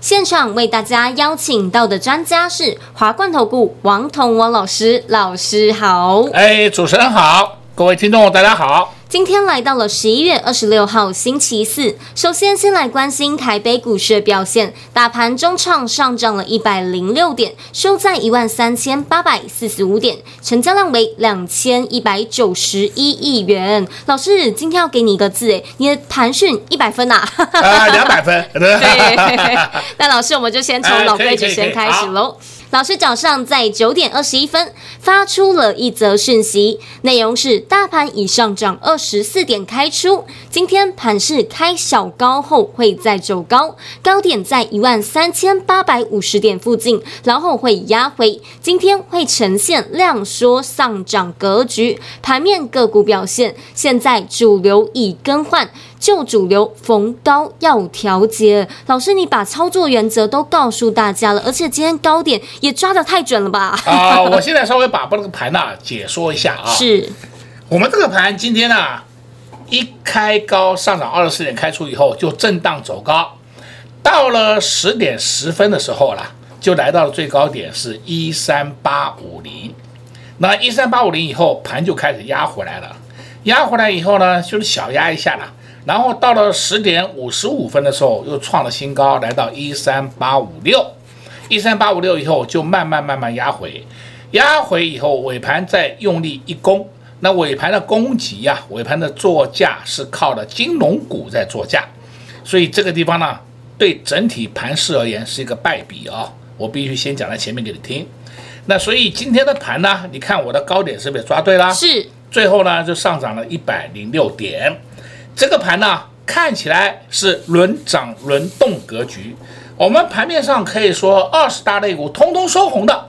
现场为大家邀请到的专家是华冠投顾王彤王老师，老师好。哎，主持人好，各位听众大家好。今天来到了十一月二十六号星期四，首先先来关心台北股市的表现，大盘中场上涨了一百零六点，收在一万三千八百四十五点，成交量为两千一百九十一亿元。老师，今天要给你一个字，哎，你的盘讯一百分呐？啊，两百分。对。那老师，我们就先从老规矩先开始喽。老师早上在九点二十一分发出了一则讯息，内容是大盘已上涨二十四点开出，今天盘势开小高后会再走高，高点在一万三千八百五十点附近，然后会压回，今天会呈现量缩上涨格局，盘面个股表现，现在主流已更换。旧主流逢高要调节，老师，你把操作原则都告诉大家了，而且今天高点也抓得太准了吧？啊、呃，我现在稍微把这个盘呢解说一下啊。是，我们这个盘今天呢一开高上涨二十四点开出以后就震荡走高，到了十点十分的时候啦，就来到了最高点是一三八五零，那一三八五零以后盘就开始压回来了，压回来以后呢就是小压一下了。然后到了十点五十五分的时候，又创了新高，来到一三八五六，一三八五六以后就慢慢慢慢压回，压回以后尾盘再用力一攻，那尾盘的攻击呀，尾盘的作价是靠的金融股在作价，所以这个地方呢，对整体盘势而言是一个败笔啊，我必须先讲在前面给你听。那所以今天的盘呢，你看我的高点是不是抓对了？是，最后呢就上涨了一百零六点。这个盘呢，看起来是轮涨轮动格局。我们盘面上可以说，二十大类股通通收红的，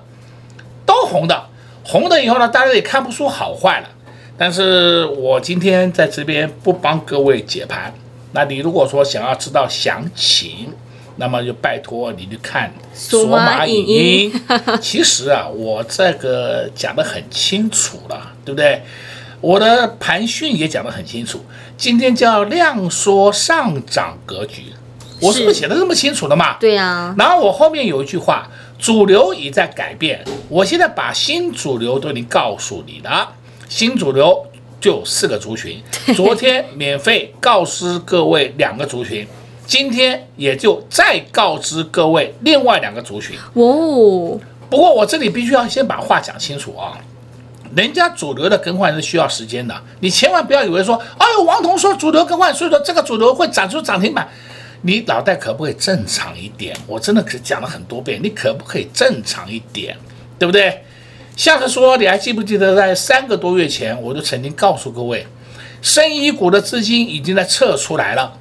都红的。红的以后呢，大家也看不出好坏了。但是我今天在这边不帮各位解盘。那你如果说想要知道详情，那么就拜托你去看索马影音。其实啊，我这个讲得很清楚了，对不对？我的盘讯也讲得很清楚，今天叫量缩上涨格局，我是不是写的这么清楚了嘛？对呀。然后我后面有一句话，主流已在改变，我现在把新主流都已经告诉你了，新主流就有四个族群，昨天免费告知各位两个族群，今天也就再告知各位另外两个族群。哦，不过我这里必须要先把话讲清楚啊。人家主流的更换是需要时间的，你千万不要以为说，哎呦，王彤说主流更换，所以说这个主流会涨出涨停板，你脑袋可不可以正常一点？我真的可讲了很多遍，你可不可以正常一点，对不对？像是说，你还记不记得在三个多月前，我就曾经告诉各位，深一股的资金已经在撤出来了。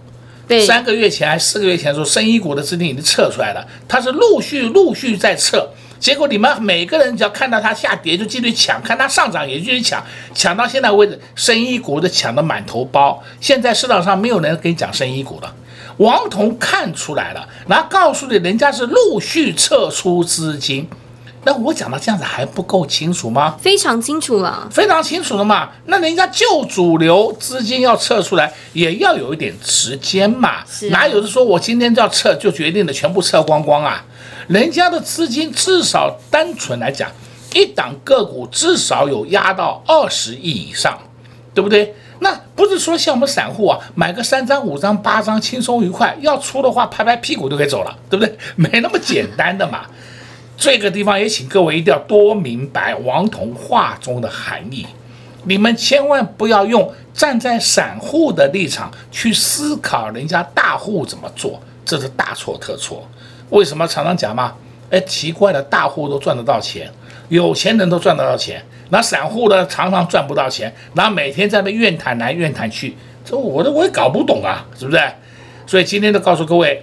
对，三个月前还四个月前说，深一股的资金已经撤出来了，它是陆续陆续在撤。结果你们每个人只要看到它下跌就进去抢，看它上涨也继续抢，抢到现在为止，生医股的抢得满头包。现在市场上没有人跟你讲生医股了。王彤看出来了，然后告诉你，人家是陆续撤出资金。那我讲的这样子还不够清楚吗？非常清楚了，非常清楚了嘛。那人家旧主流资金要撤出来，也要有一点时间嘛。啊。哪有的说我今天就要撤就决定的全部撤光光啊？人家的资金至少单纯来讲，一档个股至少有压到二十亿以上，对不对？那不是说像我们散户啊，买个三张、五张、八张轻松愉快，要出的话拍拍屁股就可以走了，对不对？没那么简单的嘛。这个地方也请各位一定要多明白王彤话中的含义，你们千万不要用站在散户的立场去思考人家大户怎么做，这是大错特错。为什么常常讲嘛？哎，奇怪的，大户都赚得到钱，有钱人都赚得到钱，那散户呢，常常赚不到钱，然后每天在那怨叹来怨叹去，这我都我也搞不懂啊，是不是？所以今天就告诉各位，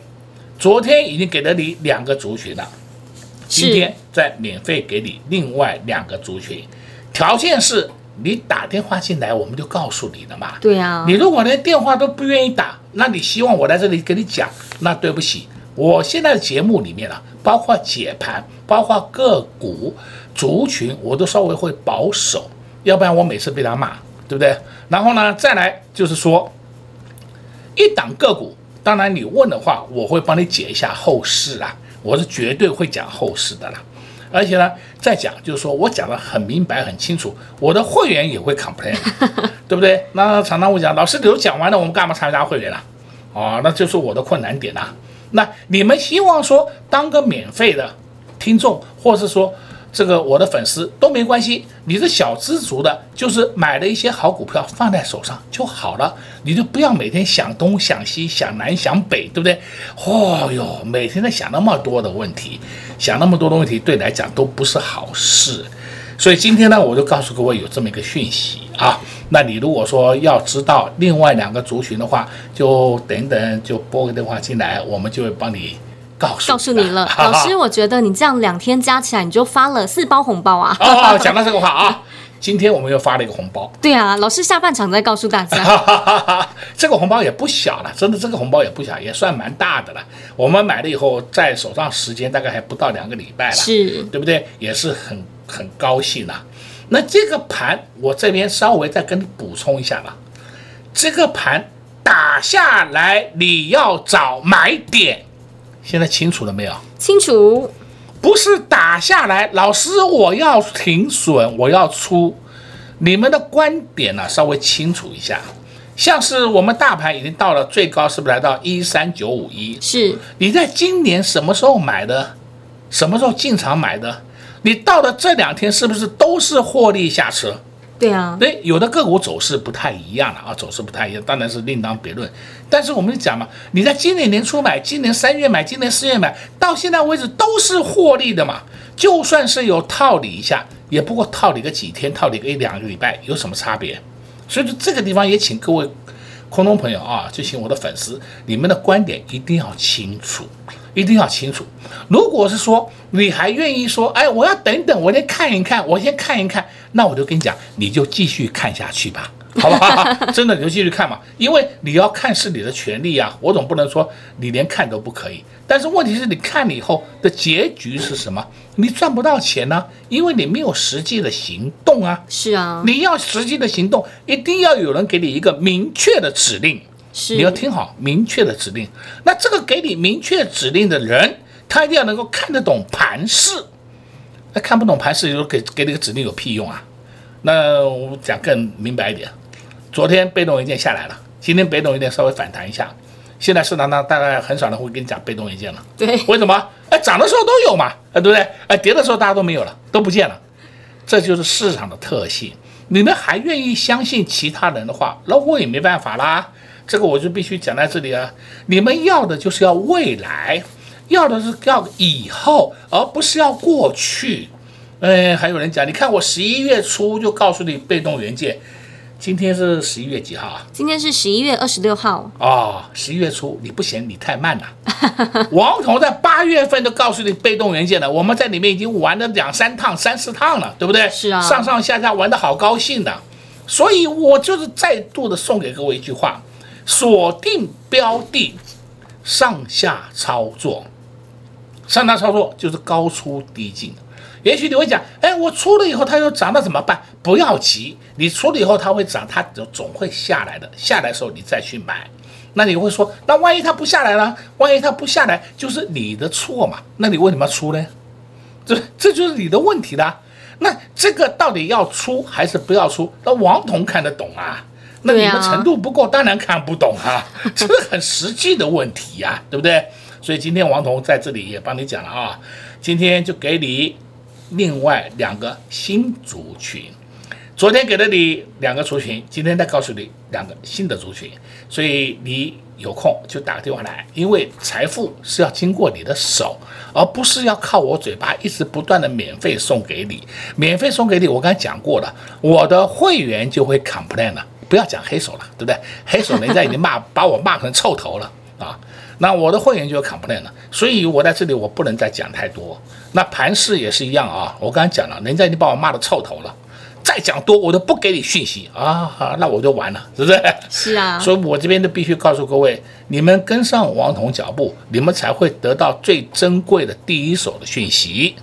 昨天已经给了你两个族群了，今天再免费给你另外两个族群，条件是你打电话进来，我们就告诉你了嘛。对啊，你如果连电话都不愿意打，那你希望我在这里跟你讲，那对不起，我现在的节目里面啊，包括解盘，包括个股族群，我都稍微会保守，要不然我每次被他骂，对不对？然后呢，再来就是说，一档个股。当然，你问的话，我会帮你解一下后市啊，我是绝对会讲后市的啦。而且呢，再讲就是说我讲的很明白、很清楚，我的会员也会 complain，对不对？那常常会讲，老师你都讲完了，我们干嘛参加会员了？哦，那就是我的困难点啦。那你们希望说当个免费的听众，或是说。这个我的粉丝都没关系，你是小资族的，就是买了一些好股票放在手上就好了，你就不要每天想东想西想南想北，对不对？哦哟，每天在想那么多的问题，想那么多的问题，对你来讲都不是好事。所以今天呢，我就告诉各位有这么一个讯息啊。那你如果说要知道另外两个族群的话，就等等就拨个电话进来，我们就会帮你。告诉告诉你了，老师，我觉得你这样两天加起来你就发了四包红包啊！哦，讲到这个话啊，今天我们又发了一个红包。对啊，老师下半场再告诉大家，这个红包也不小了，真的这个红包也不小，也算蛮大的了。我们买了以后在手上时间大概还不到两个礼拜了，是对不对？也是很很高兴呐。那这个盘我这边稍微再跟你补充一下吧，这个盘打下来你要找买点。现在清楚了没有？清楚，不是打下来，老师我要停损，我要出。你们的观点呢、啊？稍微清楚一下。像是我们大盘已经到了最高，是不是来到一三九五一？是。你在今年什么时候买的？什么时候进场买的？你到了这两天是不是都是获利下车？对啊，对，有的个股走势不太一样了啊，走势不太一样，当然是另当别论。但是我们讲嘛，你在今年年初买，今年三月买，今年四月买，到现在为止都是获利的嘛。就算是有套利一下，也不过套利个几天，套利个一两个礼拜，有什么差别？所以说这个地方也请各位空中朋友啊，就请我的粉丝，你们的观点一定要清楚。一定要清楚。如果是说你还愿意说，哎，我要等等，我先看一看，我先看一看，那我就跟你讲，你就继续看下去吧，好不好？真的你就继续看嘛，因为你要看是你的权利啊，我总不能说你连看都不可以。但是问题是你看了以后的结局是什么？你赚不到钱呢、啊，因为你没有实际的行动啊。是啊，你要实际的行动，一定要有人给你一个明确的指令。是你要听好明确的指令，那这个给你明确指令的人，他一定要能够看得懂盘势。那看不懂盘势，就给给你个指令有屁用啊？那我讲更明白一点，昨天被动元件下来了，今天被动元件稍微反弹一下，现在市场上大概很少人会跟你讲被动元件了。对，为什么？哎，涨的时候都有嘛，哎，对不对？哎，跌的时候大家都没有了，都不见了，这就是市场的特性。你们还愿意相信其他人的话，那我也没办法啦。这个我就必须讲在这里啊！你们要的就是要未来，要的是要以后，而不是要过去。哎，还有人讲，你看我十一月初就告诉你被动元件，今天是十一月几号啊？今天是十一月二十六号。哦，十一月初你不嫌你太慢了？王彤在八月份都告诉你被动元件了，我们在里面已经玩了两三趟、三四趟了，对不对？是啊，上上下下玩的好高兴的，所以我就是再度的送给各位一句话。锁定标的，上下操作，上下操作就是高出低进。也许你会讲，哎，我出了以后它又涨了怎么办？不要急，你出了以后它会涨，它就总会下来的。下来的时候你再去买。那你会说，那万一它不下来了？万一它不下来，就是你的错嘛？那你为什么要出呢？这这就是你的问题啦。那这个到底要出还是不要出？那王彤看得懂啊。那你们程度不够，当然看不懂啊，这是很实际的问题呀，对不对？所以今天王彤在这里也帮你讲了啊，今天就给你另外两个新族群，昨天给了你两个族群，今天再告诉你两个新的族群，所以你有空就打个电话来，因为财富是要经过你的手，而不是要靠我嘴巴一直不断的免费送给你，免费送给你，我刚才讲过了，我的会员就会 complain 了。不要讲黑手了，对不对？黑手人家已经骂把我骂成臭头了啊！那我的会员就有 complain 了，所以我在这里我不能再讲太多。那盘势也是一样啊，我刚才讲了，人家已经把我骂的臭头了，再讲多我都不给你讯息啊，好，那我就完了，是不是？是啊，所以我这边都必须告诉各位，你们跟上王彤脚步，你们才会得到最珍贵的第一手的讯息。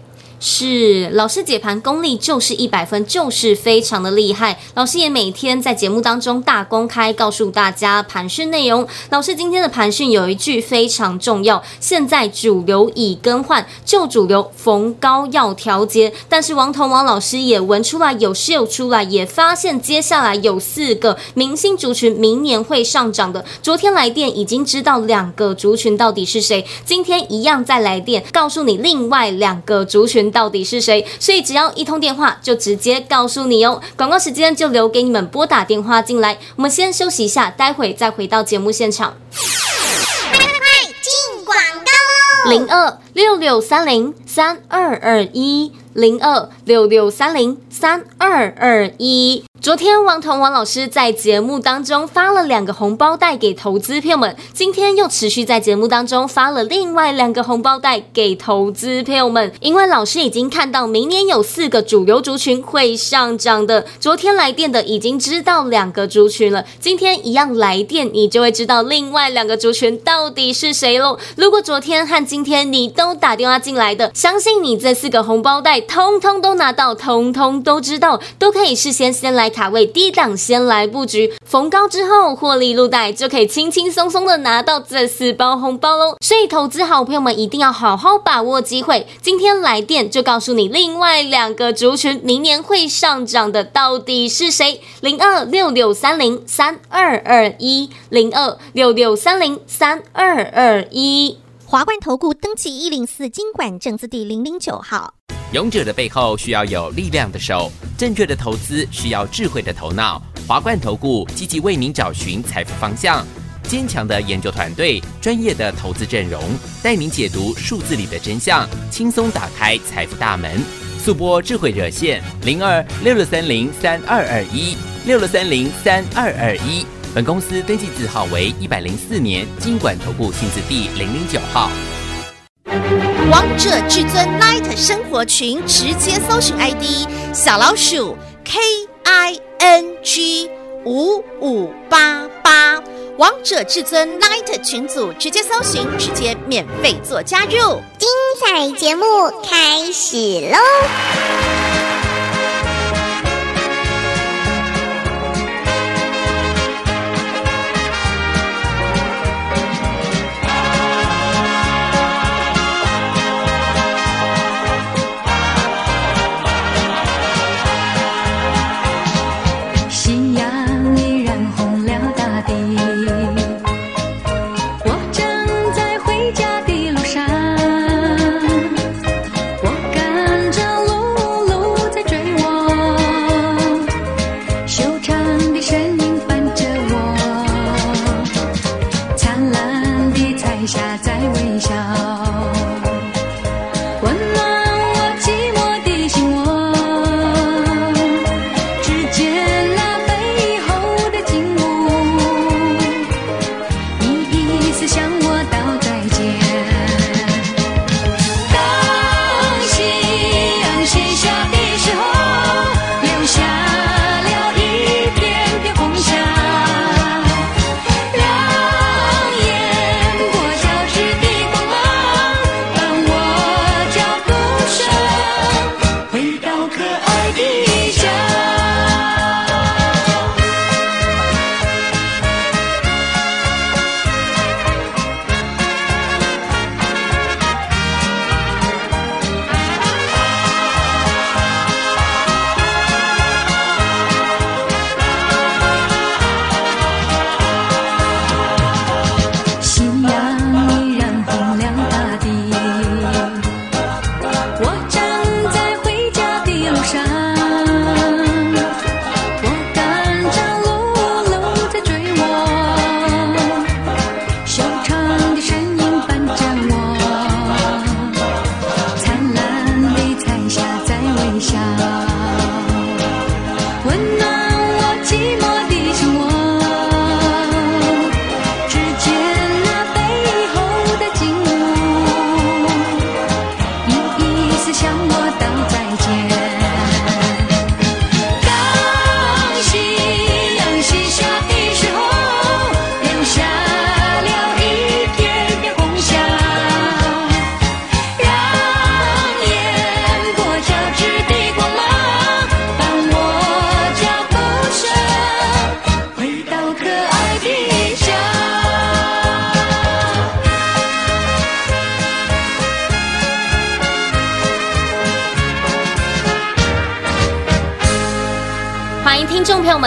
是老师解盘功力就是一百分，就是非常的厉害。老师也每天在节目当中大公开告诉大家盘讯内容。老师今天的盘讯有一句非常重要：现在主流已更换，旧主流逢高要调节。但是王彤王老师也闻出来有秀出来，也发现接下来有四个明星族群明年会上涨的。昨天来电已经知道两个族群到底是谁，今天一样再来电告诉你另外两个族群。到底是谁？所以只要一通电话，就直接告诉你哦。广告时间就留给你们拨打电话进来。我们先休息一下，待会再回到节目现场。快快快，进广告喽！零二六六三零三二二一，零二六六三零三二二一。昨天王彤王老师在节目当中发了两个红包袋给投资朋友们，今天又持续在节目当中发了另外两个红包袋给投资朋友们。因为老师已经看到明年有四个主流族群会上涨的，昨天来电的已经知道两个族群了，今天一样来电，你就会知道另外两个族群到底是谁喽。如果昨天和今天你都打电话进来的，相信你这四个红包袋通通都拿到，通通都知道，都可以事先先来。卡位低档先来布局，逢高之后获利入袋，就可以轻轻松松的拿到这四包红包喽。所以投资好朋友们一定要好好把握机会。今天来电就告诉你另外两个族群明年会上涨的到底是谁？零二六六三零三二二一零二六六三零三二二一。华冠投顾登记一零四金管证字第零零九号。勇者的背后需要有力量的手，正确的投资需要智慧的头脑。华冠投顾积极为您找寻财富方向，坚强的研究团队，专业的投资阵容，带您解读数字里的真相，轻松打开财富大门。速拨智慧热线零二六六三零三二二一六六三零三二二一。本公司登记字号为一百零四年经管投顾新字第零零九号。王者至尊 Light 生活群，直接搜寻 ID 小老鼠 K I N G 五五八八，王者至尊 Light 群组，直接搜寻，直接免费做加入。精彩节目开始喽！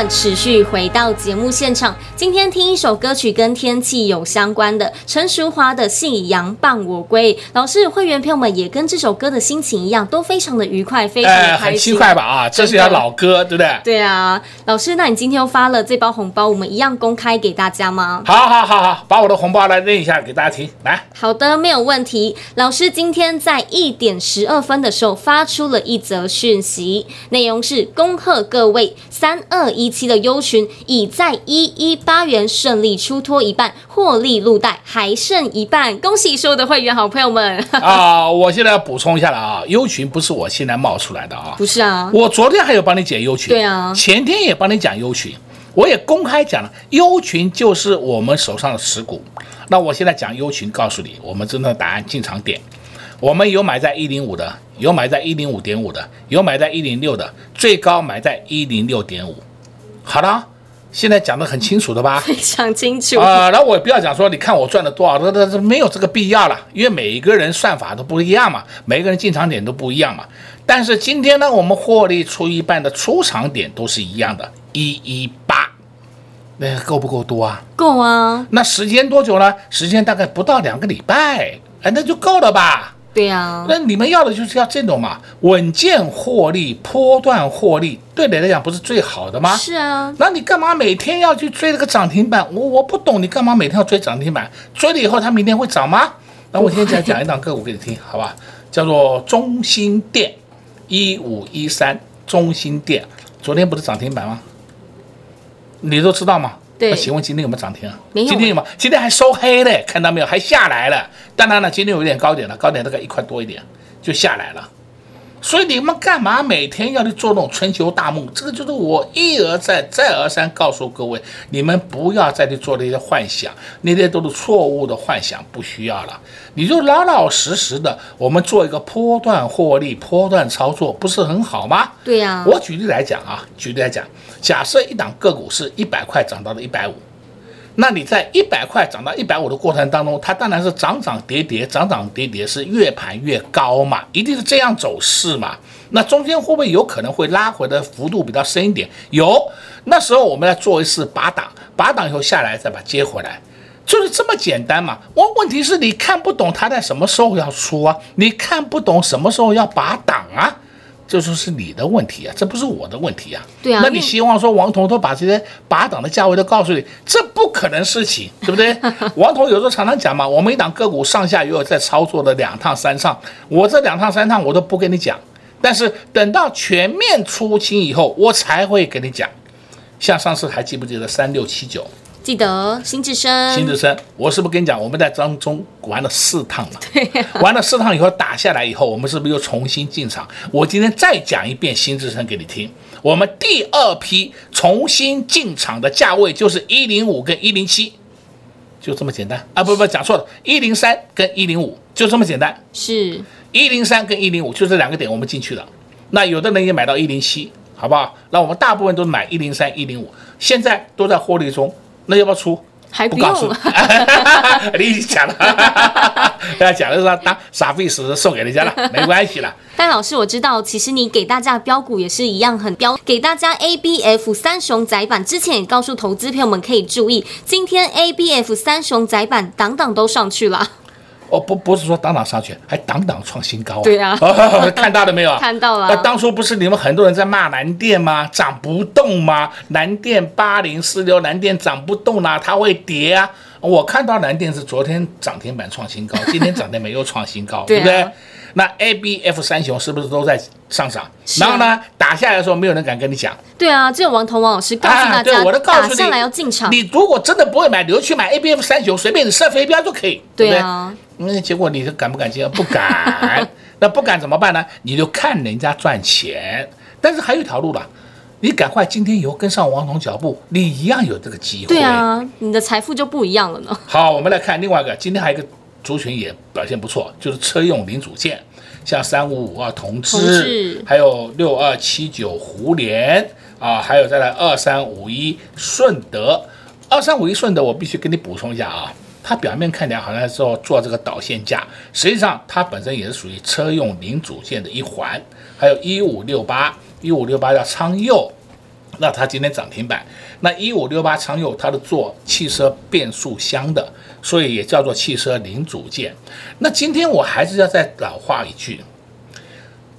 持续回到节目现场，今天听一首歌曲跟天气有相关的，陈淑华的《信阳伴我归》。老师，会员朋友们也跟这首歌的心情一样，都非常的愉快，非常的开心，呃、很轻快吧？啊，这是一条老歌，对不对？对啊，老师，那你今天又发了这包红包，我们一样公开给大家吗？好好好好，把我的红包来念一下给大家听，来。好的，没有问题。老师今天在一点十二分的时候发出了一则讯息，内容是恭贺各位三二一七的优群已在一一八元顺利出脱一半，获利入袋，还剩一半，恭喜所有的会员好朋友们啊！我现在要补充一下了啊，优群不是我现在冒出来的啊，不是啊，我昨天还有帮你解优群，对啊，前天也帮你讲优群，我也公开讲了，优群就是我们手上的持股。那我现在讲优群，告诉你我们真的答案进场点。我们有买在一零五的，有买在一零五点五的，有买在一零六的，最高买在一零六点五。好了，现在讲的很清楚的吧？非常清楚啊。然后我也不要讲说，你看我赚了多少，这这这没有这个必要了，因为每一个人算法都不一样嘛，每个人进场点都不一样嘛。但是今天呢，我们获利出一半的出场点都是一样的，一一八，那够不够多啊？够啊。那时间多久呢？时间大概不到两个礼拜，哎，那就够了吧？对呀、啊，那你们要的就是要这种嘛，稳健获利、波段获利，对你来讲不是最好的吗？是啊，那你干嘛每天要去追这个涨停板？我我不懂，你干嘛每天要追涨停板？追了以后它明天会涨吗？那我现在讲讲一档个股给你听，好吧？叫做中心电，一五一三，中心电，昨天不是涨停板吗？你都知道吗？对，那请问今天有没有涨停啊？没有。今天有吗？今天还收黑嘞，看到没有？还下来了。当然了，今天有点高点了，高点大概一块多一点，就下来了。所以你们干嘛每天要去做那种春秋大梦？这个就是我一而再、再而三告诉各位，你们不要再去做那些幻想，那些都是错误的幻想，不需要了。你就老老实实的，我们做一个波段获利、波段操作，不是很好吗？对呀、啊。我举例来讲啊，举例来讲，假设一档个股是一百块涨到了一百五。那你在一百块涨到一百五的过程当中，它当然是涨涨跌跌，涨涨跌跌是越盘越高嘛，一定是这样走势嘛。那中间会不会有可能会拉回的幅度比较深一点？有，那时候我们来做一次拔档，拔档以后下来再把它接回来，就是这么简单嘛。我问题是你看不懂它在什么时候要出啊，你看不懂什么时候要拔档啊。这就是你的问题啊，这不是我的问题啊。对啊，那你希望说王彤都把这些拔档的价位都告诉你，这不可能事情，对不对？王彤有时候常常讲嘛，我们一档个股上下也有在操作的两趟三趟，我这两趟三趟我都不跟你讲，但是等到全面出清以后，我才会跟你讲。像上次还记不记得三六七九？记得新智深，新智深，我是不是跟你讲，我们在当中玩了四趟了？对、啊，玩了四趟以后打下来以后，我们是不是又重新进场？我今天再讲一遍新智深给你听。我们第二批重新进场的价位就是一零五跟一零七，就这么简单啊！不不，讲错了，一零三跟一零五就这么简单。是，一零三跟一零五就这两个点我们进去了。那有的人也买到一零七，好不好？那我们大部分都买一零三、一零五，现在都在获利中。那要不要出？还不告诉 你讲了，要讲的是他当傻逼时送给人家了，没关系了。但老师，我知道，其实你给大家的标股也是一样很标，给大家 ABF 三雄窄板，之前也告诉投资朋友们可以注意，今天 ABF 三雄窄板档档都上去了。哦，不，不是说档档上去，还档档创新高啊！对啊，哦、看到了没有？看到了。那当初不是你们很多人在骂南电吗？涨不动吗？南电八零四六，南电涨不动啊，它会跌啊！我看到南电是昨天涨停板创新高，今天涨停板又创新高，对，啊、对不对？那 A B F 三雄是不是都在上涨？然后呢，打下来的时候没有人敢跟你讲。对啊，只有王彤王老师告诉大家，啊、我都告诉你，打下来要进场。你如果真的不会买，你就去买 A B F 三雄，随便你设飞镖就可以，对不对？啊那结果你敢不敢接？不敢。那不敢怎么办呢？你就看人家赚钱。但是还有一条路了，你赶快今天以后跟上王彤脚步，你一样有这个机会。对啊，你的财富就不一样了呢。好，我们来看另外一个，今天还有一个族群也表现不错，就是车用零组件，像三五五二同志，还有六二七九胡联啊，还有再来二三五一顺德，二三五一顺德，我必须跟你补充一下啊。它表面看起来好像是做做这个导线架，实际上它本身也是属于车用零组件的一环。还有一五六八，一五六八叫昌佑，那它今天涨停板。那一五六八昌佑，它是做汽车变速箱的，所以也叫做汽车零组件。那今天我还是要再老话一句，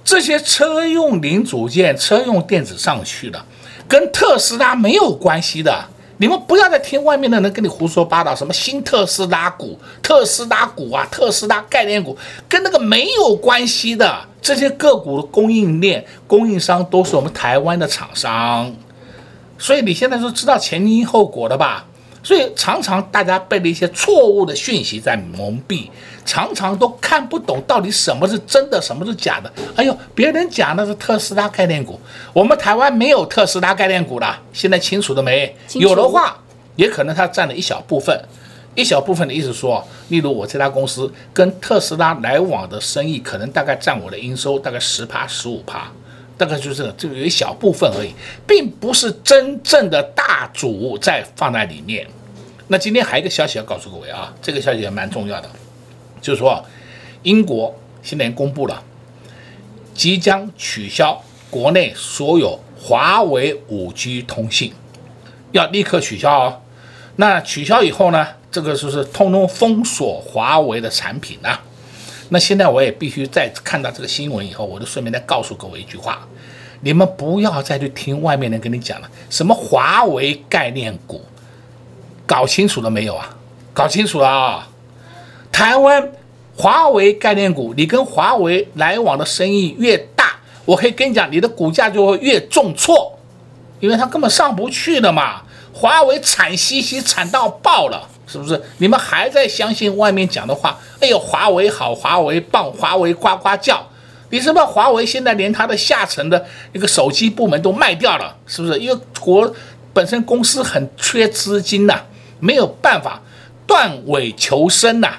这些车用零组件、车用电子上去了，跟特斯拉没有关系的。你们不要再听外面的人跟你胡说八道，什么新特斯拉股、特斯拉股啊、特斯拉概念股，跟那个没有关系的。这些个股的供应链、供应商都是我们台湾的厂商，所以你现在都知道前因后果了吧？所以常常大家被了一些错误的讯息在蒙蔽，常常都看不懂到底什么是真的，什么是假的。哎呦，别人讲的是特斯拉概念股，我们台湾没有特斯拉概念股了。现在清楚了没？有的话，也可能它占了一小部分，一小部分的意思说，例如我这家公司跟特斯拉来往的生意，可能大概占我的营收大概十趴、十五趴。大概就是这个，就有一小部分而已，并不是真正的大主在放在里面。那今天还有一个消息要告诉各位啊，这个消息也蛮重要的，就是说，英国现在公布了，即将取消国内所有华为 5G 通信，要立刻取消哦。那取消以后呢，这个就是通通封锁华为的产品啊。那现在我也必须再看到这个新闻以后，我就顺便再告诉各位一句话：你们不要再去听外面人跟你讲了，什么华为概念股，搞清楚了没有啊？搞清楚了啊！台湾华为概念股，你跟华为来往的生意越大，我可以跟你讲，你的股价就会越重挫，因为它根本上不去的嘛。华为惨兮兮惨到爆了。是不是你们还在相信外面讲的话？哎呦，华为好，华为棒，华为呱呱叫。你知道华为现在连它的下层的一个手机部门都卖掉了，是不是？因为国本身公司很缺资金呐、没有办法断尾求生呐、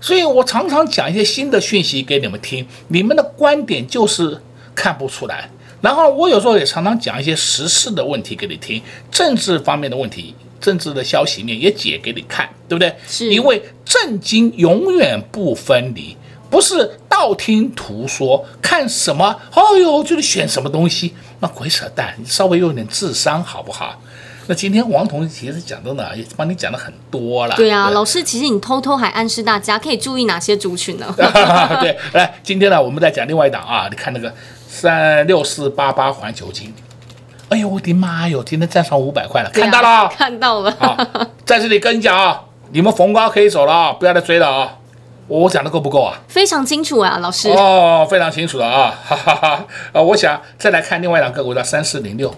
所以我常常讲一些新的讯息给你们听，你们的观点就是看不出来。然后我有时候也常常讲一些时事的问题给你听，政治方面的问题。政治的消息面也解给你看，对不对？是因为政经永远不分离，不是道听途说，看什么，哦呦，就是选什么东西，那鬼扯淡！你稍微有点智商好不好？那今天王彤其实讲的呢，也帮你讲的很多了。对啊，对老师，其实你偷偷还暗示大家可以注意哪些族群呢？对，来，今天呢，我们再讲另外一档啊，你看那个三六四八八环球晶。哎呦，我的妈哟！今天站上五百块了，看到了，啊，看到了。好，在这里跟你讲啊，你们逢高可以走了啊，不要再追了啊。我讲的够不够啊？非常清楚啊，老师。哦，非常清楚了啊，哈哈哈。啊，我想再来看另外两个股票三四零六，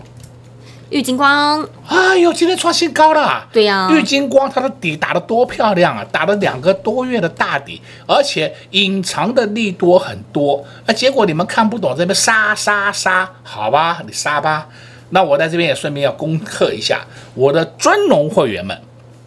玉金光。哎呦，今天创新高了。对呀，啊，玉金光它的底打得多漂亮啊，打了两个多月的大底，而且隐藏的利多很多。啊，结果你们看不懂，这边杀杀杀，好吧，你杀吧。那我在这边也顺便要攻克一下我的尊荣会员们，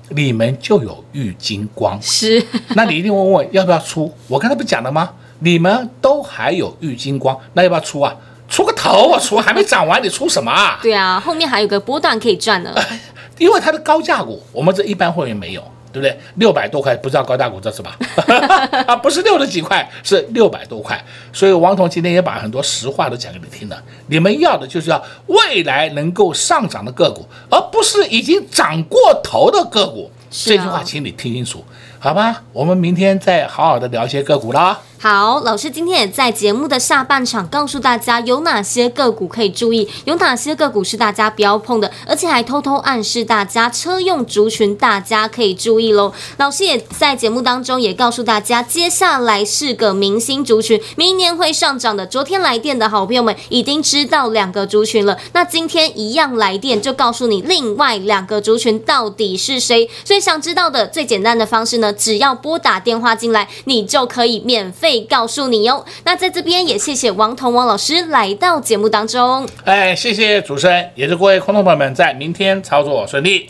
你们就有郁金光。是，那你一定问问要不要出？我刚才不讲了吗？你们都还有郁金光，那要不要出啊？出个头啊！出还没涨完，你出什么啊？对啊，后面还有个波段可以赚呢。因为它的高价股，我们这一般会员没有。对不对？六百多块，不知道高大股这是吧？啊，不是六十几块，是六百多块。所以王彤今天也把很多实话都讲给你听了。你们要的就是要未来能够上涨的个股，而不是已经涨过头的个股。这句话，请你听清楚，好吧？我们明天再好好的聊一些个股啦。好，老师今天也在节目的下半场告诉大家有哪些个股可以注意，有哪些个股是大家不要碰的，而且还偷偷暗示大家车用族群大家可以注意喽。老师也在节目当中也告诉大家，接下来是个明星族群，明年会上涨的。昨天来电的好朋友们已经知道两个族群了，那今天一样来电就告诉你另外两个族群到底是谁。所以想知道的最简单的方式呢，只要拨打电话进来，你就可以免费。告诉你哟，那在这边也谢谢王彤王老师来到节目当中。哎，谢谢主持人，也祝各位观众朋友们在明天操作顺利。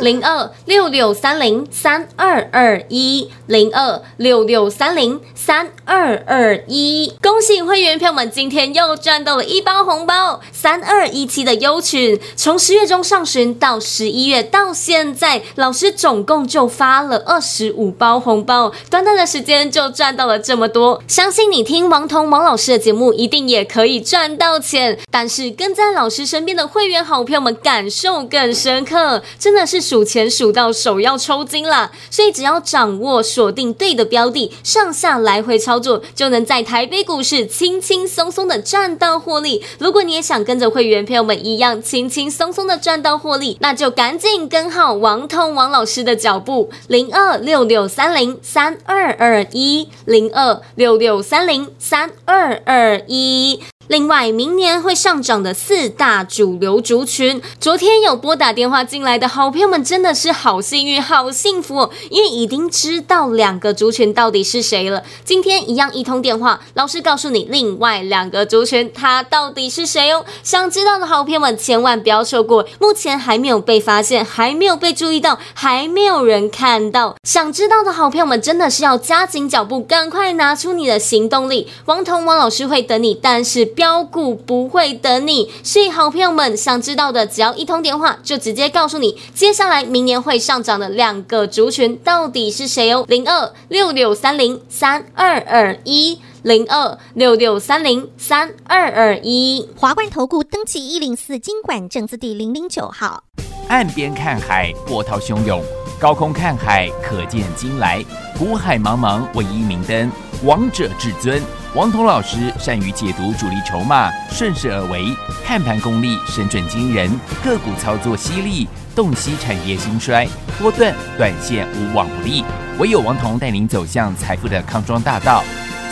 零二六六三零三二二一零二六六三零三二二一，恭喜会员朋友们，今天又赚到了一包红包。三二一七的优群，从十月中上旬到十一月到现在，老师总共就发了二十五包红包，短短的时间就赚到了这么多。相信你听王彤王老师的节目，一定也可以赚到钱。但是跟在老师身边的会员好朋友们感受更深刻，真的是。数钱数到手要抽筋了，所以只要掌握锁定对的标的，上下来回操作，就能在台北股市轻轻松松的赚到获利。如果你也想跟着会员朋友们一样轻轻松松的赚到获利，那就赶紧跟好王通王老师的脚步，零二六六三零三二二一，零二六六三零三二二一。另外，明年会上涨的四大主流族群，昨天有拨打电话进来的好朋友们真的是好幸运、好幸福哦，因为已经知道两个族群到底是谁了。今天一样一通电话，老师告诉你另外两个族群它到底是谁哦。想知道的好朋友们千万不要错过，目前还没有被发现，还没有被注意到，还没有人看到。想知道的好朋友们真的是要加紧脚步，赶快拿出你的行动力。王彤王老师会等你，但是。飙股不会等你，所以好朋友们想知道的，只要一通电话就直接告诉你，接下来明年会上涨的两个族群到底是谁哦？零二六六三零三二二一，零二六六三零三二二一。华冠投顾登记一零四经管证字第零零九号。岸边看海，波涛汹涌；高空看海，可见金来。股海茫茫，唯一明灯，王者至尊。王彤老师善于解读主力筹码，顺势而为，看盘功力神准惊人，个股操作犀利，洞悉产业兴衰，波段短线无往不利。唯有王彤带领走向财富的康庄大道。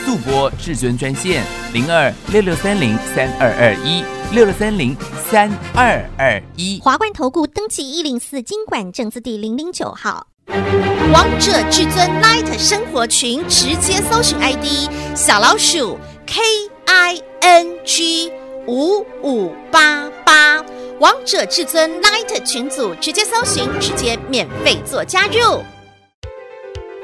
速播至尊专线零二六六三零三二二一六六三零三二二一。华冠投顾登记一零四经管证字第零零九号。王者至尊 Light 生活群，直接搜寻 ID 小老鼠 K I N G 五五八八，王者至尊 Light 群组，直接搜寻，直接免费做加入。